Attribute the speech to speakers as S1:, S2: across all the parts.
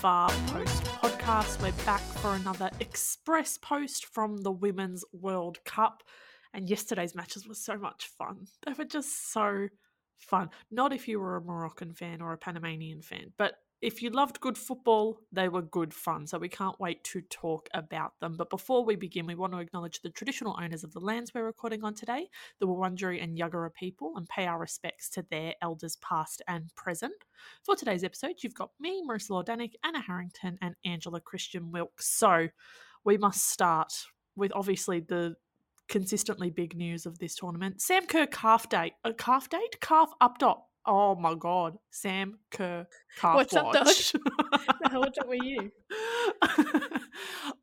S1: Far Post podcast. We're back for another express post from the Women's World Cup. And yesterday's matches were so much fun. They were just so fun. Not if you were a Moroccan fan or a Panamanian fan, but if you loved good football, they were good fun. So we can't wait to talk about them. But before we begin, we want to acknowledge the traditional owners of the lands we're recording on today, the Wurundjeri and Yuggera people, and pay our respects to their elders past and present. For today's episode, you've got me, Marissa Lordanic, Anna Harrington, and Angela Christian Wilkes. So we must start with obviously the consistently big news of this tournament. Sam Kerr calf date. A calf date? Calf up dot Oh my god, Sam Kerr calf
S2: What's up, the what's up with you?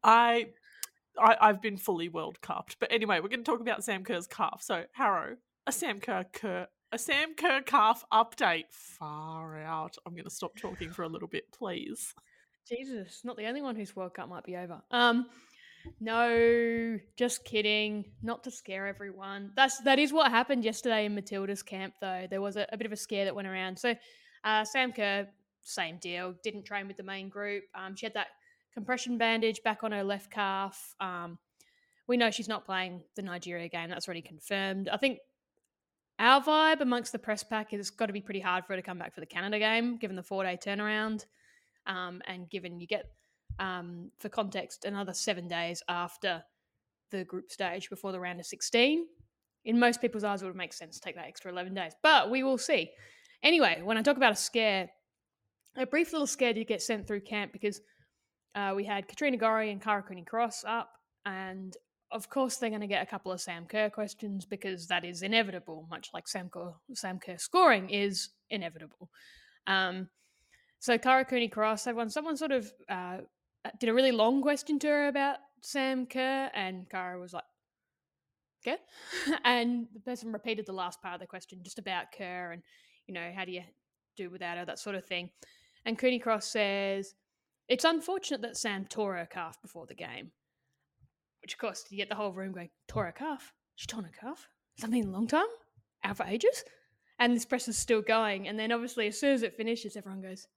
S1: I, I I've been fully World Cupped, but anyway, we're going to talk about Sam Kerr's calf. So Harrow, a Sam Kerr, Kerr a Sam Kerr calf update. Far out. I'm going to stop talking for a little bit, please.
S2: Jesus, not the only one whose World Cup might be over. Um, no, just kidding. Not to scare everyone. That's that is what happened yesterday in Matilda's camp, though. There was a, a bit of a scare that went around. So, uh, Sam Kerr, same deal. Didn't train with the main group. Um, she had that compression bandage back on her left calf. Um, we know she's not playing the Nigeria game. That's already confirmed. I think our vibe amongst the press pack is got to be pretty hard for her to come back for the Canada game, given the four day turnaround, um, and given you get um, for context, another seven days after the group stage before the round of 16. In most people's eyes, it would make sense to take that extra 11 days, but we will see. Anyway, when I talk about a scare, a brief little scare did get sent through camp because uh, we had Katrina Gorry and Kyra Cooney Cross up, and of course they're going to get a couple of Sam Kerr questions because that is inevitable, much like Sam Kerr, Sam Kerr scoring is inevitable. Um, so Kyra Cooney Cross, everyone, someone sort of uh, Uh, did a really long question to her about Sam Kerr, and Kara was like, "Okay," and the person repeated the last part of the question just about Kerr and you know how do you do without her, that sort of thing. And Cooney Cross says, "It's unfortunate that Sam tore her calf before the game." Which, of course, you get the whole room going, "Tore her calf? She tore her calf? Something in a long time? Out for ages?" And this press is still going. And then, obviously, as soon as it finishes, everyone goes,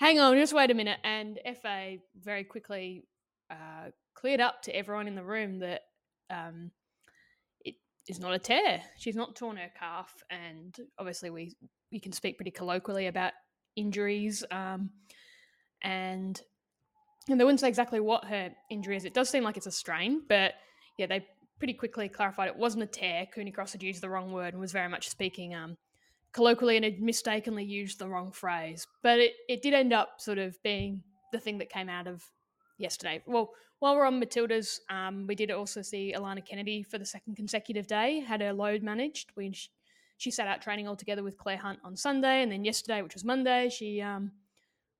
S2: hang on, just wait a minute. And FA very quickly uh, cleared up to everyone in the room that um, it is not a tear. She's not torn her calf, and obviously we we can speak pretty colloquially about injuries. Um, and and they wouldn't say exactly what her injury is. It does seem like it's a strain, but yeah, they pretty quickly clarified it wasn't a tear. Cooney Cross had used the wrong word and was very much speaking um, colloquially and had mistakenly used the wrong phrase. But it, it did end up sort of being the thing that came out of yesterday. Well, while we're on Matilda's, um, we did also see Alana Kennedy for the second consecutive day, had her load managed. We, she sat out training altogether with Clare Hunt on Sunday, and then yesterday, which was Monday, she um,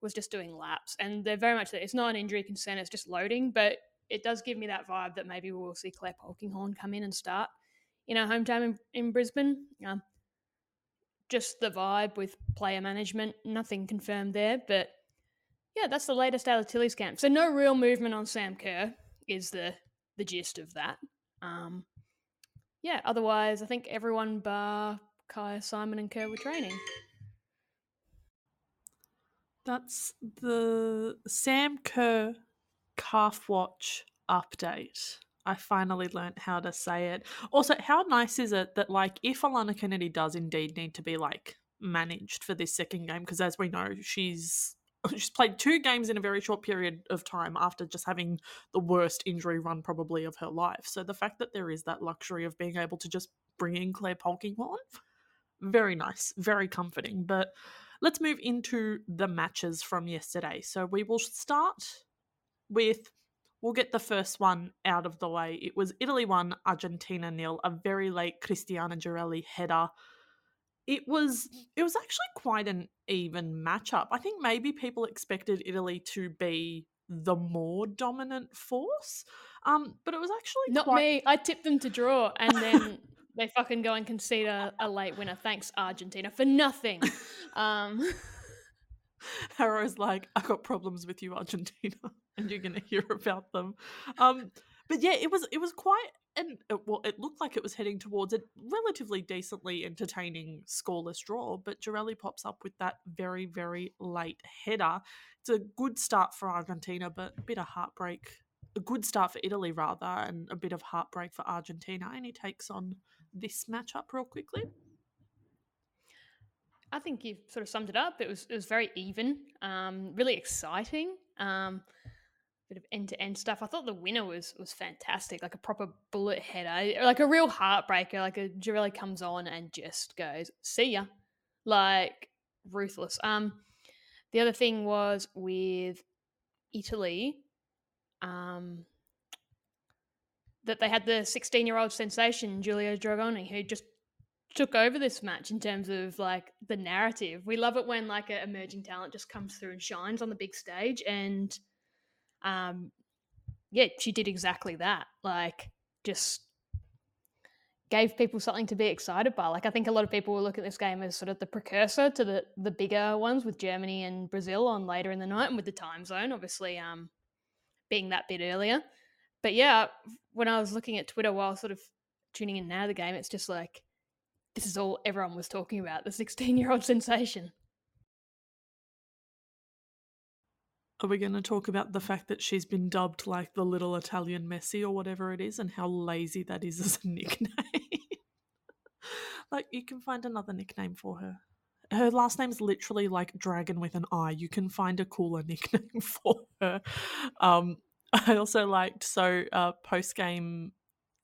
S2: was just doing laps. And they're very much that it's not an injury concern, it's just loading, but it does give me that vibe that maybe we'll see Clare Polkinghorne come in and start in our hometown in, in Brisbane. Um, just the vibe with player management. Nothing confirmed there, but yeah, that's the latest out of Tilly's camp. So no real movement on Sam Kerr is the the gist of that. Um, yeah, otherwise I think everyone bar Kyah Simon and Kerr were training.
S1: That's the Sam Kerr calf watch update. I finally learnt how to say it. Also, how nice is it that like if Alana Kennedy does indeed need to be like managed for this second game because as we know she's she's played two games in a very short period of time after just having the worst injury run probably of her life. So the fact that there is that luxury of being able to just bring in Clare Polkinghorne, very nice, very comforting. But let's move into the matches from yesterday. So we will start with we'll get the first one out of the way. It was Italy 1, Argentina nil, a very late Cristiana Girelli header. It was it was actually quite an even matchup. I think maybe people expected Italy to be the more dominant force. Um, but it was actually
S2: not
S1: quite...
S2: me. I tipped them to draw, and then they fucking go and concede a, a late winner. Thanks, Argentina, for nothing. Um,
S1: Harrow's like, I got problems with you, Argentina, and you're going to hear about them. Um, but yeah, it was it was quite and it, well, it looked like it was heading towards a relatively decently entertaining scoreless draw. But Girelli pops up with that very very late header. It's a good start for Argentina, but a bit of heartbreak. A good start for Italy rather, and a bit of heartbreak for Argentina. And he takes on this matchup real quickly?
S2: I think you've sort of summed it up. It was it was very even, um, really exciting. Um, bit of end to end stuff. I thought the winner was was fantastic, like a proper bullet header, like a real heartbreaker. Like a Girelli comes on and just goes, "See ya," like ruthless. Um, the other thing was with Italy, um, that they had the 16 year old sensation Giulia Dragoni, who just took over this match in terms of like the narrative. We love it when like an emerging talent just comes through and shines on the big stage and um yeah, she did exactly that. Like just gave people something to be excited by. Like I think a lot of people will look at this game as sort of the precursor to the the bigger ones with Germany and Brazil on later in the night and with the time zone obviously um being that bit earlier. But yeah, when I was looking at Twitter while sort of tuning in now the game, it's just like this is all everyone was talking about the 16 year old sensation.
S1: Are we going to talk about the fact that she's been dubbed like the little Italian Messi or whatever it is and how lazy that is as a nickname? like, you can find another nickname for her. Her last name's literally like dragon with an I. You can find a cooler nickname for her. Um, I also liked so uh, post game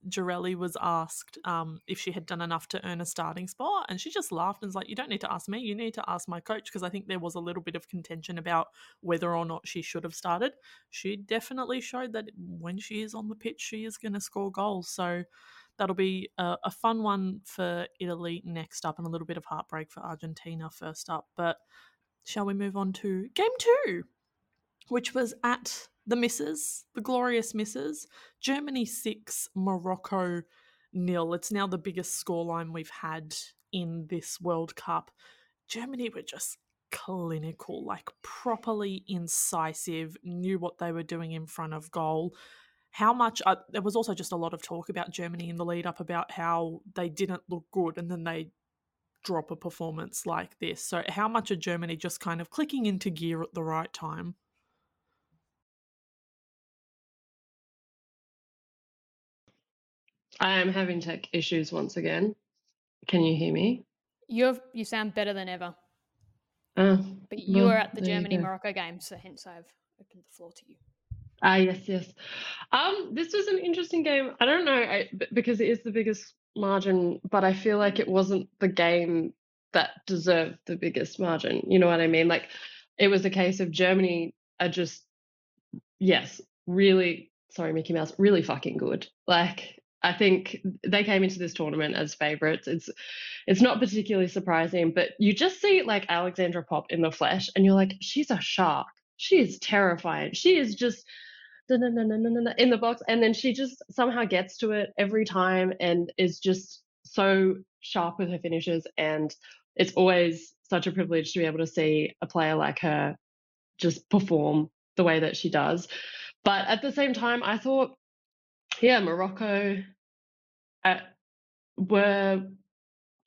S1: Girelli was asked um, if she had done enough to earn a starting spot, and she just laughed and was like, "You don't need to ask me. You need to ask my coach." Because I think there was a little bit of contention about whether or not she should have started. She definitely showed that when she is on the pitch, she is going to score goals. So that'll be a, a fun one for Italy next up, and a little bit of heartbreak for Argentina first up. But shall we move on to game two, which was at the misses, the glorious misses. Germany six, Morocco nil. It's now the biggest scoreline we've had in this World Cup. Germany were just clinical, like properly incisive, knew what they were doing in front of goal. How much uh, there was also just a lot of talk about Germany in the lead up about how they didn't look good and then they drop a performance like this. So, how much of Germany just kind of clicking into gear at the right time?
S3: I am having tech issues once again. Can you hear me?
S2: You you sound better than ever.
S3: Uh,
S2: but you well, were at the Germany Morocco game, so hence I've opened the floor to you.
S3: Ah, yes, yes. Um, this was an interesting game. I don't know I, because it is the biggest margin, but I feel like it wasn't the game that deserved the biggest margin. You know what I mean? Like, it was a case of Germany are just, yes, really. Sorry, Mickey Mouse, really fucking good. Like, I think they came into this tournament as favourites. It's it's not particularly surprising, but you just see like Alexandra Popp in the flesh, and you're like, she's a shark. She is terrifying. She is just in the box, and then she just somehow gets to it every time, and is just so sharp with her finishes. And it's always such a privilege to be able to see a player like her just perform the way that she does. But at the same time, I thought yeah, Morocco uh, were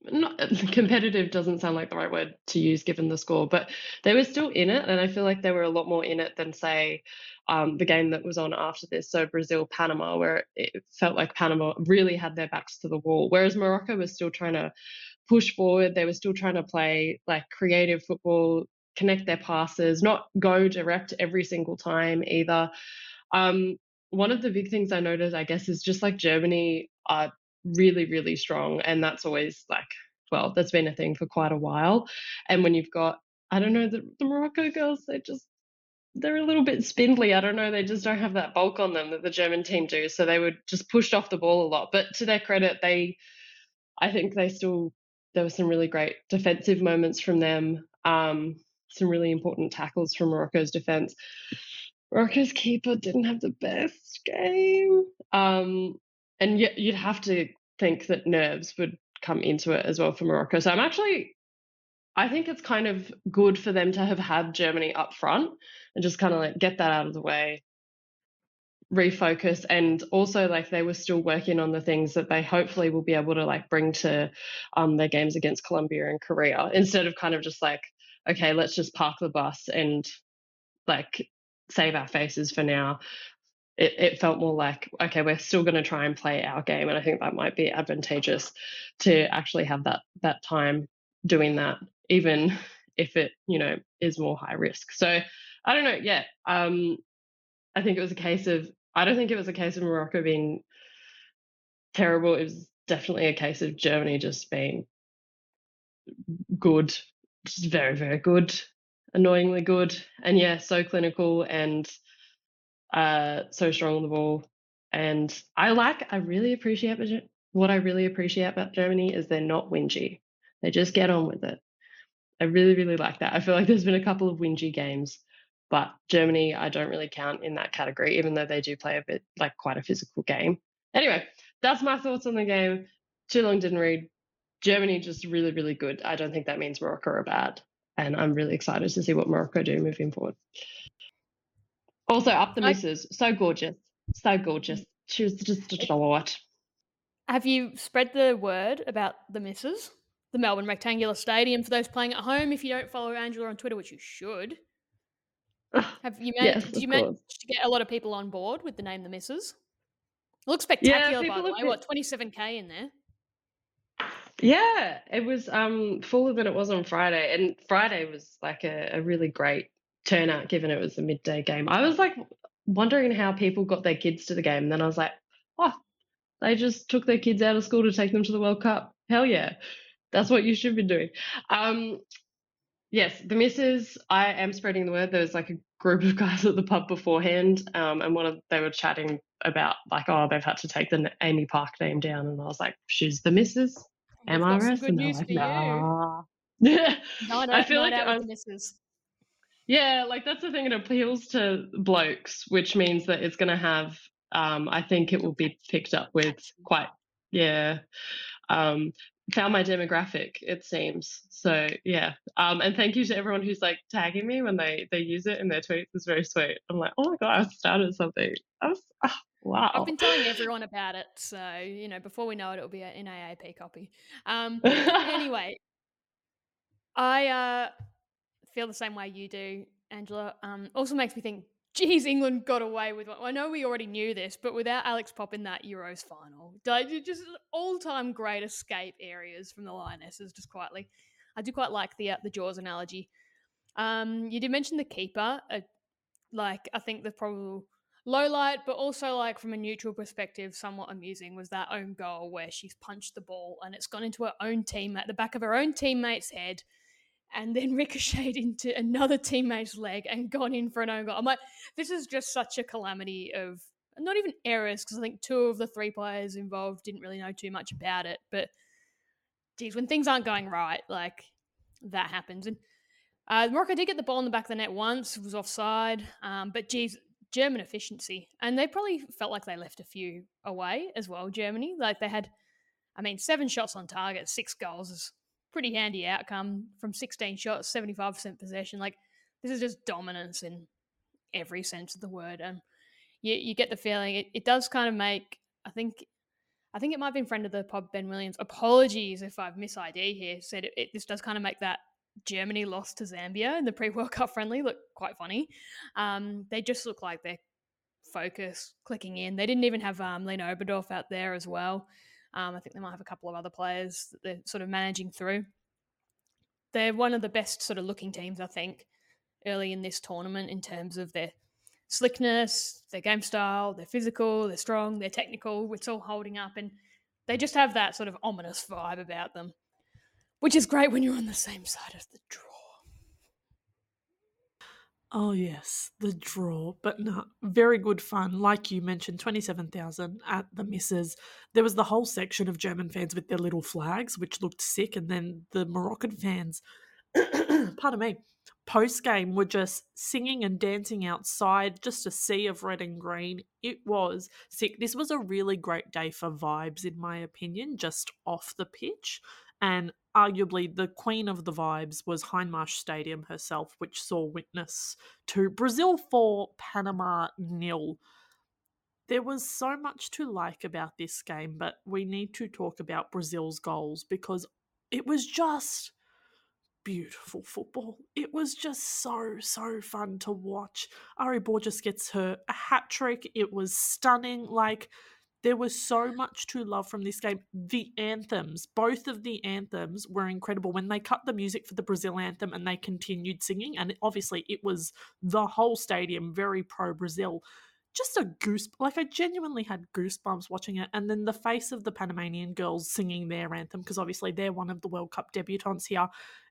S3: not competitive doesn't sound like the right word to use given the score, but they were still in it, and I feel like they were a lot more in it than say um, the game that was on after this, so Brazil Panama, where it felt like Panama really had their backs to the wall, whereas Morocco was still trying to push forward. They were still trying to play like creative football, connect their passes, not go direct every single time either. Um, one of the big things I noticed, I guess, is just like Germany are really, really strong. And that's always like, well, that's been a thing for quite a while. And when you've got, I don't know, the, the Morocco girls, they just, they're a little bit spindly. I don't know. They just don't have that bulk on them that the German team do. So they were just pushed off the ball a lot. But to their credit, they, I think they still, there were some really great defensive moments from them. Um, some really important tackles from Morocco's defense. Morocco's keeper didn't have the best game. Um, and yet you'd have to think that nerves would come into it as well for Morocco. So I'm actually, I think it's kind of good for them to have had Germany up front and just kind of like get that out of the way. refocus and also like they were still working on the things that they hopefully will be able to like bring to um, their games against Colombia and Korea instead of kind of just like okay let's just park the bus and like save our faces for now it, it felt more like okay we're still going to try and play our game and I think that might be advantageous to actually have that that time doing that even if it you know is more high risk so I don't know yeah um I think it was a case of I don't think it was a case of Morocco being terrible. It was definitely a case of Germany just being good, just very, very good, annoyingly good. And yeah, so clinical and uh, so strong on the ball. And I like, I really appreciate what I really appreciate about Germany is they're not whingy. They just get on with it. I really, really like that. I feel like there's been a couple of whingy games but Germany, I don't really count in that category, even though they do play a bit like quite a physical game. Anyway, that's my thoughts on the game. Too long didn't read. Germany just really, really good. I don't think that means Morocco are bad. And I'm really excited to see what Morocco do moving forward. Also, up the misses. So gorgeous. So gorgeous. She was just a delight.
S2: Have you spread the word about the misses? The Melbourne Rectangular Stadium for those playing at home. If you don't follow Angela on Twitter, which you should, have you managed?
S3: Yes,
S2: did you manage to get a lot of people on board with the name the Misses? It looks spectacular, by the way.
S3: at-
S2: What twenty seven k in there?
S3: Yeah, it was um fuller than it was on Friday, and Friday was like a, a really great turnout given it was a midday game. I was like wondering how people got their kids to the game, and then I was like, oh, they just took their kids out of school to take them to the World Cup. Hell yeah, that's what you should be doing. Um, yes, the misses. I am spreading the word. There was like a group of guys at the pub beforehand, um, and one of they were chatting about like, oh, they've had to take the AAMI Park name down, and I was like, she's the misses. Am
S2: We've
S3: I
S2: got good
S3: And they're like, nah. I feel like
S2: out
S3: I
S2: with the
S3: was-
S2: Misses.
S3: Yeah, like that's the thing. It appeals to blokes, which means that it's going to have. Um, I think it will be picked up with quite. Yeah, um, found my demographic. It seems so. Yeah, um, and thank you to everyone who's like tagging me when they they use it in their tweets. It's very sweet. I'm like, oh my god, I started something. I was, ah, wow.
S2: I've been telling everyone about it, so you know before we know it, it'll be an AAP copy. Um, anyway, I uh, feel the same way you do, Angela. Um, also makes me think, geez, England got away with one. I know we already knew this, but without Alex Popp in that Euros final, just all-time great escape areas from the Lionesses, just quietly. I do quite like the uh, the Jaws analogy. Um, you did mention the keeper. Uh, like, I think the probable low light, but also like from a neutral perspective, somewhat amusing was that own goal where she's punched the ball and it's gone into her own teammate, the back of her own teammate's head, and then ricocheted into another teammate's leg and gone in for an own goal. I'm like, this is just such a calamity of not even errors because I think two of the three players involved didn't really know too much about it, but geez, when things aren't going right, like that happens. And uh, Morocco did get the ball in the back of the net once, was offside, um, but geez, German efficiency, and they probably felt like they left a few away as well. Germany, like they had, I mean, seven shots on target, six goals is pretty handy outcome from 16 shots, 75% possession. Like this is just dominance in every sense of the word, and you you get the feeling it, it does kind of make. I think. I think it might have been friend of the pod Ben Williams. Apologies if I've mis ID here. Said it, it, this does kind of make that Germany lost to Zambia in the pre World Cup friendly look quite funny. Um, they just look like they're focused, clicking in. They didn't even have um, Lena Oberdorf out there as well. Um, I think they might have a couple of other players that they're sort of managing through. They're one of the best sort of looking teams, I think, early in this tournament in terms of their slickness, their game style, they're physical, they're strong, they're technical. It's all holding up, and they just have that sort of ominous vibe about them, which is great when you're on the same side of the draw.
S1: Oh yes, the draw, but no, very good fun. Like you mentioned, twenty-seven thousand at the misses. There was the whole section of German fans with their little flags, which looked sick, and then the Moroccan fans, pardon me, post game were just singing and dancing outside, just a sea of red and green. It was sick. This was a really great day for vibes, in my opinion, just off the pitch. And arguably the queen of the vibes was Hindmarsh Stadium herself, which saw witness to Brazil 4, Panama nil. There was so much to like about this game, but we need to talk about Brazil's goals because it was just beautiful football. It was just so, so fun to watch. Ary Borges gets her a hat trick. It was stunning. Like, there was so much to love from this game. The anthems, both of the anthems were incredible. When they cut the music for the Brazil anthem and they continued singing, and obviously it was the whole stadium very pro Brazil. Just a goose, like I genuinely had goosebumps watching it. And then the face of the Panamanian girls singing their anthem, because obviously they're one of the World Cup debutantes here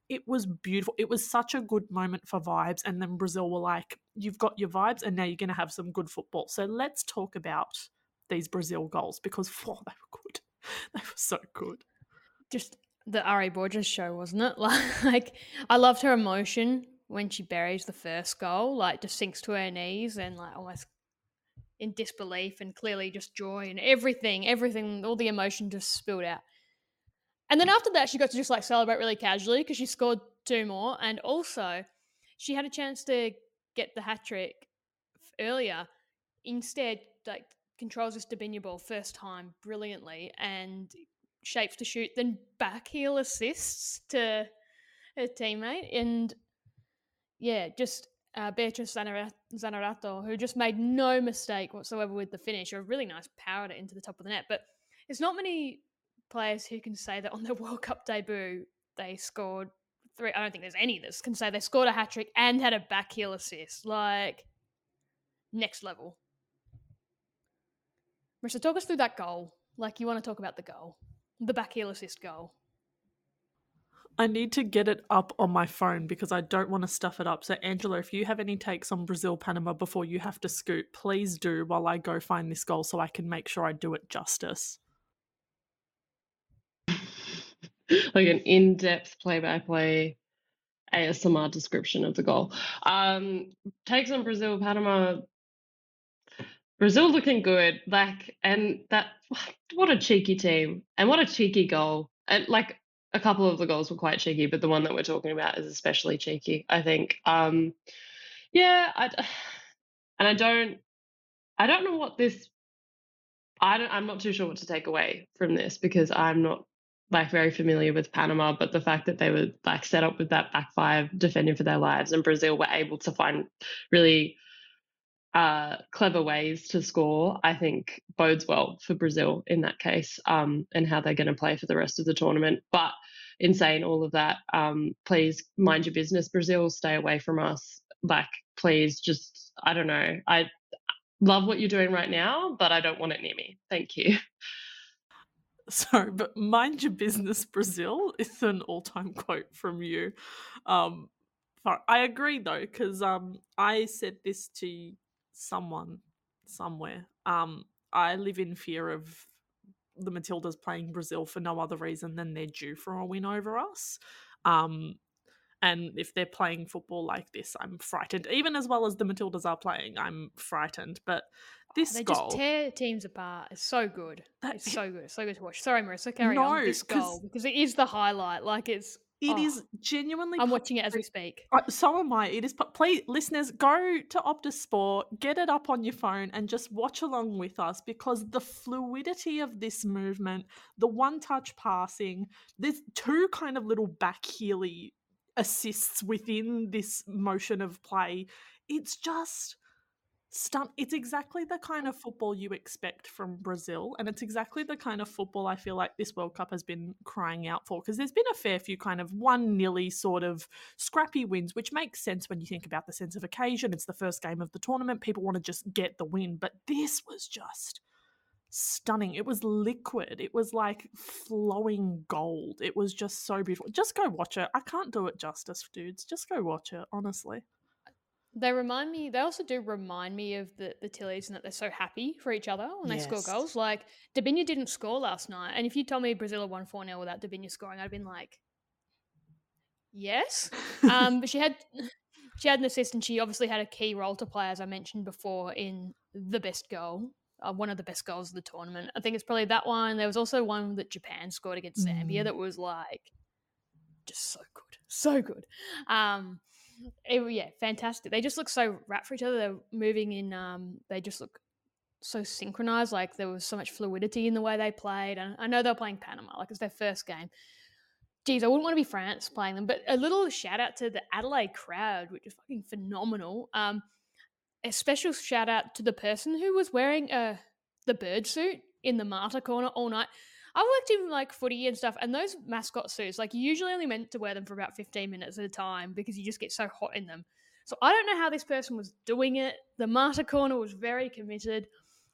S1: it was beautiful. It was such a good moment for vibes. And then Brazil were like, you've got your vibes, and now you're going to have some good football. So let's talk about these Brazil goals because, whoa, they were good. They were so good.
S2: Just the Ary Borges show, wasn't it? Like, I loved her emotion when she buries the first goal, like, just sinks to her knees and, like, almost in disbelief and clearly just joy and everything, everything, all the emotion just spilled out. And then after that, she got to just like celebrate really casually because she scored two more. And also, she had a chance to get the hat trick earlier. Instead, like controls this Debinha ball first time brilliantly and shapes to shoot, then back heel assists to her teammate. And yeah, just uh, Beatriz Zaneratto, who just made no mistake whatsoever with the finish, a really nice powered it into the top of the net. But it's not many players who can say that on their World Cup debut they scored three. I don't think there's any that can say they scored a hat trick and had a back heel assist. Like next level. Marissa, talk us through that goal. Like you want to talk about the goal, the back heel assist goal.
S1: I need to get it up on my phone because I don't want to stuff it up. So, Angela, if you have any takes on Brazil Panama before you have to scoot, please do while I go find this goal so I can make sure I do it justice.
S3: like an in-depth play-by-play ASMR description of the goal. Um, takes on Brazil, Panama. Brazil looking good, like, and that what a cheeky team, and what a cheeky goal, and like a couple of the goals were quite cheeky, but the one that we're talking about is especially cheeky. I think. Um, yeah, I, and I don't, I don't know what this. I don't. I'm not too sure what to take away from this because I'm not like very familiar with Panama, but the fact that they were like set up with that back five defending for their lives and Brazil were able to find really uh, clever ways to score, I think bodes well for Brazil in that case um, and how they're going to play for the rest of the tournament. But in saying all of that, um, please mind your business, Brazil. Stay away from us. Like, please, just I don't know. I love what you're doing right now, but I don't want it near me. Thank you.
S1: Sorry, but mind your business, Brazil It's an all-time quote from you. Um, I agree though, because um, I said this to someone somewhere. Um, I live in fear of the Matildas playing Brazil for no other reason than they're due for a win over us. Um, and if they're playing football like this, I'm frightened. Even as well as the Matildas are playing, I'm frightened. But this
S2: they
S1: goal,
S2: just tear teams apart. It's so good. That, it's so good. It's so good to watch. Sorry, Marissa, carry no, on this goal because it is the highlight. Like it's
S1: it oh, is genuinely.
S2: I'm watching it as we speak.
S1: Uh, so am I. It is. Please, listeners, go to Optus Sport, get it up on your phone, and just watch along with us because the fluidity of this movement, the one-touch passing, there's two kind of little back heely assists within this motion of play. It's just stunt it's exactly the kind of mm. football you expect from Brazil and it's exactly the kind of football I feel like this World Cup has been crying out for because there's been a fair few kind of one nilly sort of scrappy wins which makes sense when you think about the sense of occasion it's the first game of the tournament people want to just get the win but this was just stunning it was liquid it was like flowing gold it was just so beautiful just go watch it I can't do it justice dudes just go watch it honestly
S2: they remind me. They also do remind me of the the Tillies and that they're so happy for each other when they score goals. Like Debinha didn't score last night, and if you told me Brazil had won four 0 without Debinha scoring, I'd have been like, yes. um, but she had she had an assist, and she obviously had a key role to play, as I mentioned before, in the best goal. Uh, one of the best goals of the tournament. I think it's probably that one. There was also one that Japan scored against Zambia
S1: Mm.
S2: that was like just so good, so good. Um, it, yeah, fantastic. They just look so rapt for each other. They're moving in. Um, they just look so synchronized. Like there was so much fluidity in the way they played. And I know they're playing Panama, like it's their first game. Geez, I wouldn't want to be France playing them, but a little shout out to the Adelaide crowd, which is fucking phenomenal. Um, a special shout out to the person who was wearing uh, the bird suit in the Marta corner all night. I've worked in like footy and stuff, and those mascot suits, like usually only meant to wear them for about 15 minutes at a time because you just get so hot in them. So I don't know how this person was doing it. The Marta corner was very committed.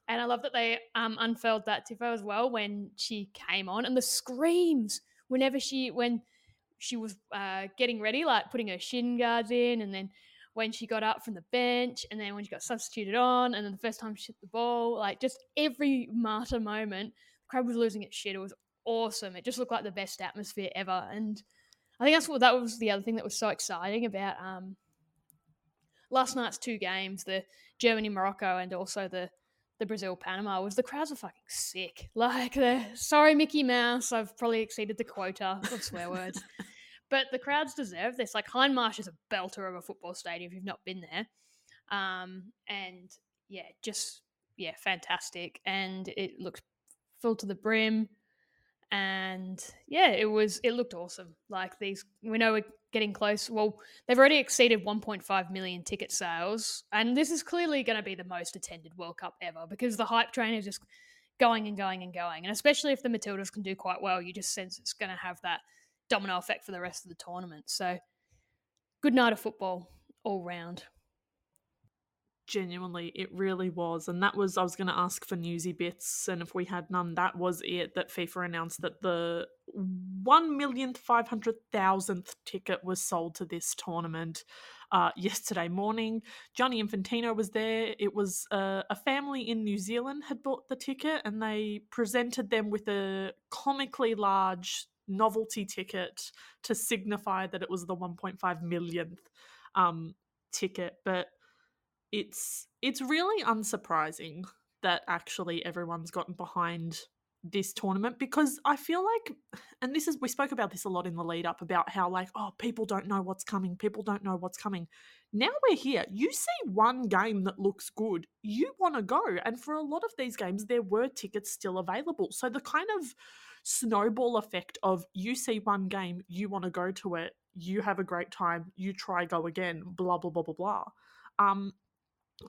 S2: And I love that they um, unfurled that tifo as well when she came on, and the screams whenever she when she was uh, getting ready, like putting her shin guards in, and then when she got up from the bench, and then when she got substituted on, and then the first time she hit the ball, like just every Marta moment, crowd was losing its shit. It was awesome. It just looked like the best atmosphere ever, and I think that's what that was the other thing that was so exciting about um, last night's two games, the Germany Morocco and also the the Brazil Panama was the crowds were fucking sick. Like the sorry Mickey Mouse, I've probably exceeded the quota of swear words. but the crowds deserve this. Like Hindmarsh is a belter of a football stadium if you've not been there. Um, and yeah, just yeah, fantastic. And it looked full to the brim. And yeah, it was it looked awesome. Like these we know we're getting close. Well, they've already exceeded 1.5 million ticket sales, and this is clearly going to be the most attended World Cup ever because the hype train is just going and going and going. And especially if the Matildas can do quite well, you just sense it's going to have that domino effect for the rest of the tournament. So, good night of football all round
S1: genuinely it really was and that was i was going to ask for newsy bits and if we had none that was it that fifa announced that the 1 millionth 500,000th ticket was sold to this tournament uh, yesterday morning. Gianni Infantino was there. It was uh, a family in new zealand had bought the ticket and they presented them with a comically large novelty ticket to signify that it was the 1.5 millionth um, ticket but it's it's really unsurprising that actually everyone's gotten behind this tournament because I feel like, and this is, we spoke about this a lot in the lead up about how, like, oh, people don't know what's coming. People don't know what's coming. Now we're here. You see one game that looks good, you want to go. And for a lot of these games, there were tickets still available. So the kind of snowball effect of you see one game, you want to go to it, you have a great time, you try go again, blah, blah, blah, blah, blah. Um,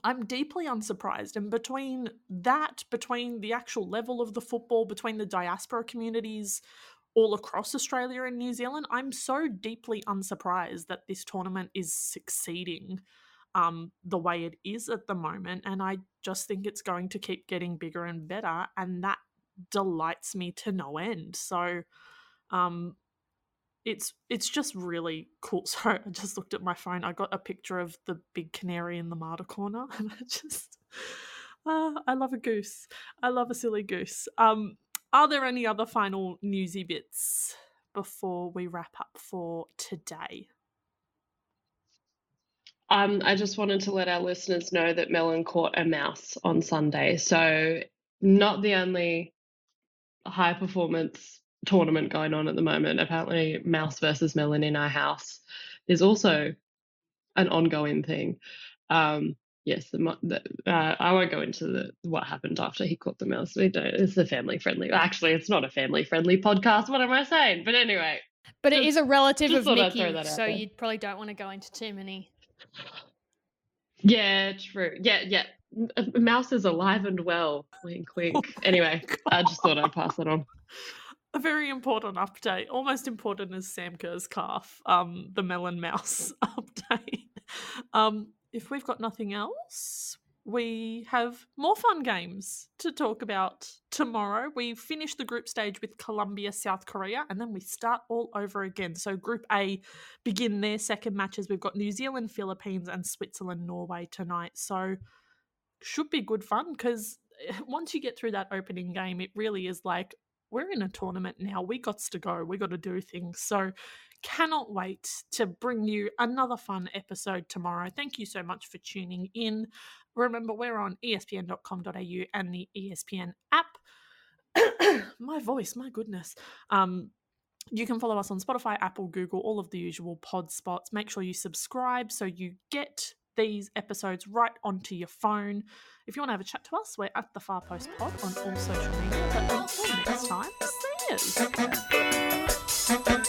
S1: I'm deeply unsurprised. And between that, between the actual level of the football, between the diaspora communities all across Australia and New Zealand, I'm so deeply unsurprised that this tournament is succeeding um, the way it is at the moment. And I just think it's going to keep getting bigger and better. And that delights me to no end. So, um, it's it's just really cool. Sorry, I just looked at my phone. I got a picture of the big canary in the Marta corner, and I just uh, I love a goose. I love a silly goose. Um, are there any other final newsy bits before we wrap up for today?
S3: Um, I just wanted to let our listeners know that Melon caught a mouse on Sunday. So, not the only high performance tournament going on at the moment. Apparently, Mouse versus Melon in our house is also an ongoing thing. Um, yes, the, the, uh, I won't go into the, what happened after he caught the mouse. We don't, it's a family friendly. Actually, it's not a family friendly podcast. What am I saying? But anyway.
S2: But just, it is a relative of Mickey, so you probably don't want to go into too many.
S3: Yeah, true. Yeah, yeah. Mouse is alive and well. Wink, wink. Oh anyway, I just thought I'd pass it on
S1: a very important update, almost important as Sam Kerr's calf, um, the melon mouse update. Um, if we've got nothing else, we have more fun games to talk about tomorrow. We finish the group stage with Colombia, South Korea, and then we start all over again. So, Group A begin their second matches. We've got New Zealand, Philippines, and Switzerland, Norway tonight. So, should be good fun because eh, once you get through that opening game, it really is like, we're in a tournament now. We got to go. We got to do things. So cannot wait to bring you another fun episode tomorrow. Thank you so much for tuning in. Remember, we're on espn.com.au and the ESPN app. my voice, my goodness. Um, you can follow us on Spotify, Apple, Google, all of the usual pod spots. Make sure you subscribe so you get these episodes right onto your phone. If you want to have a chat to us, we're at the Far Post Pod on all social media. But until next time, see you.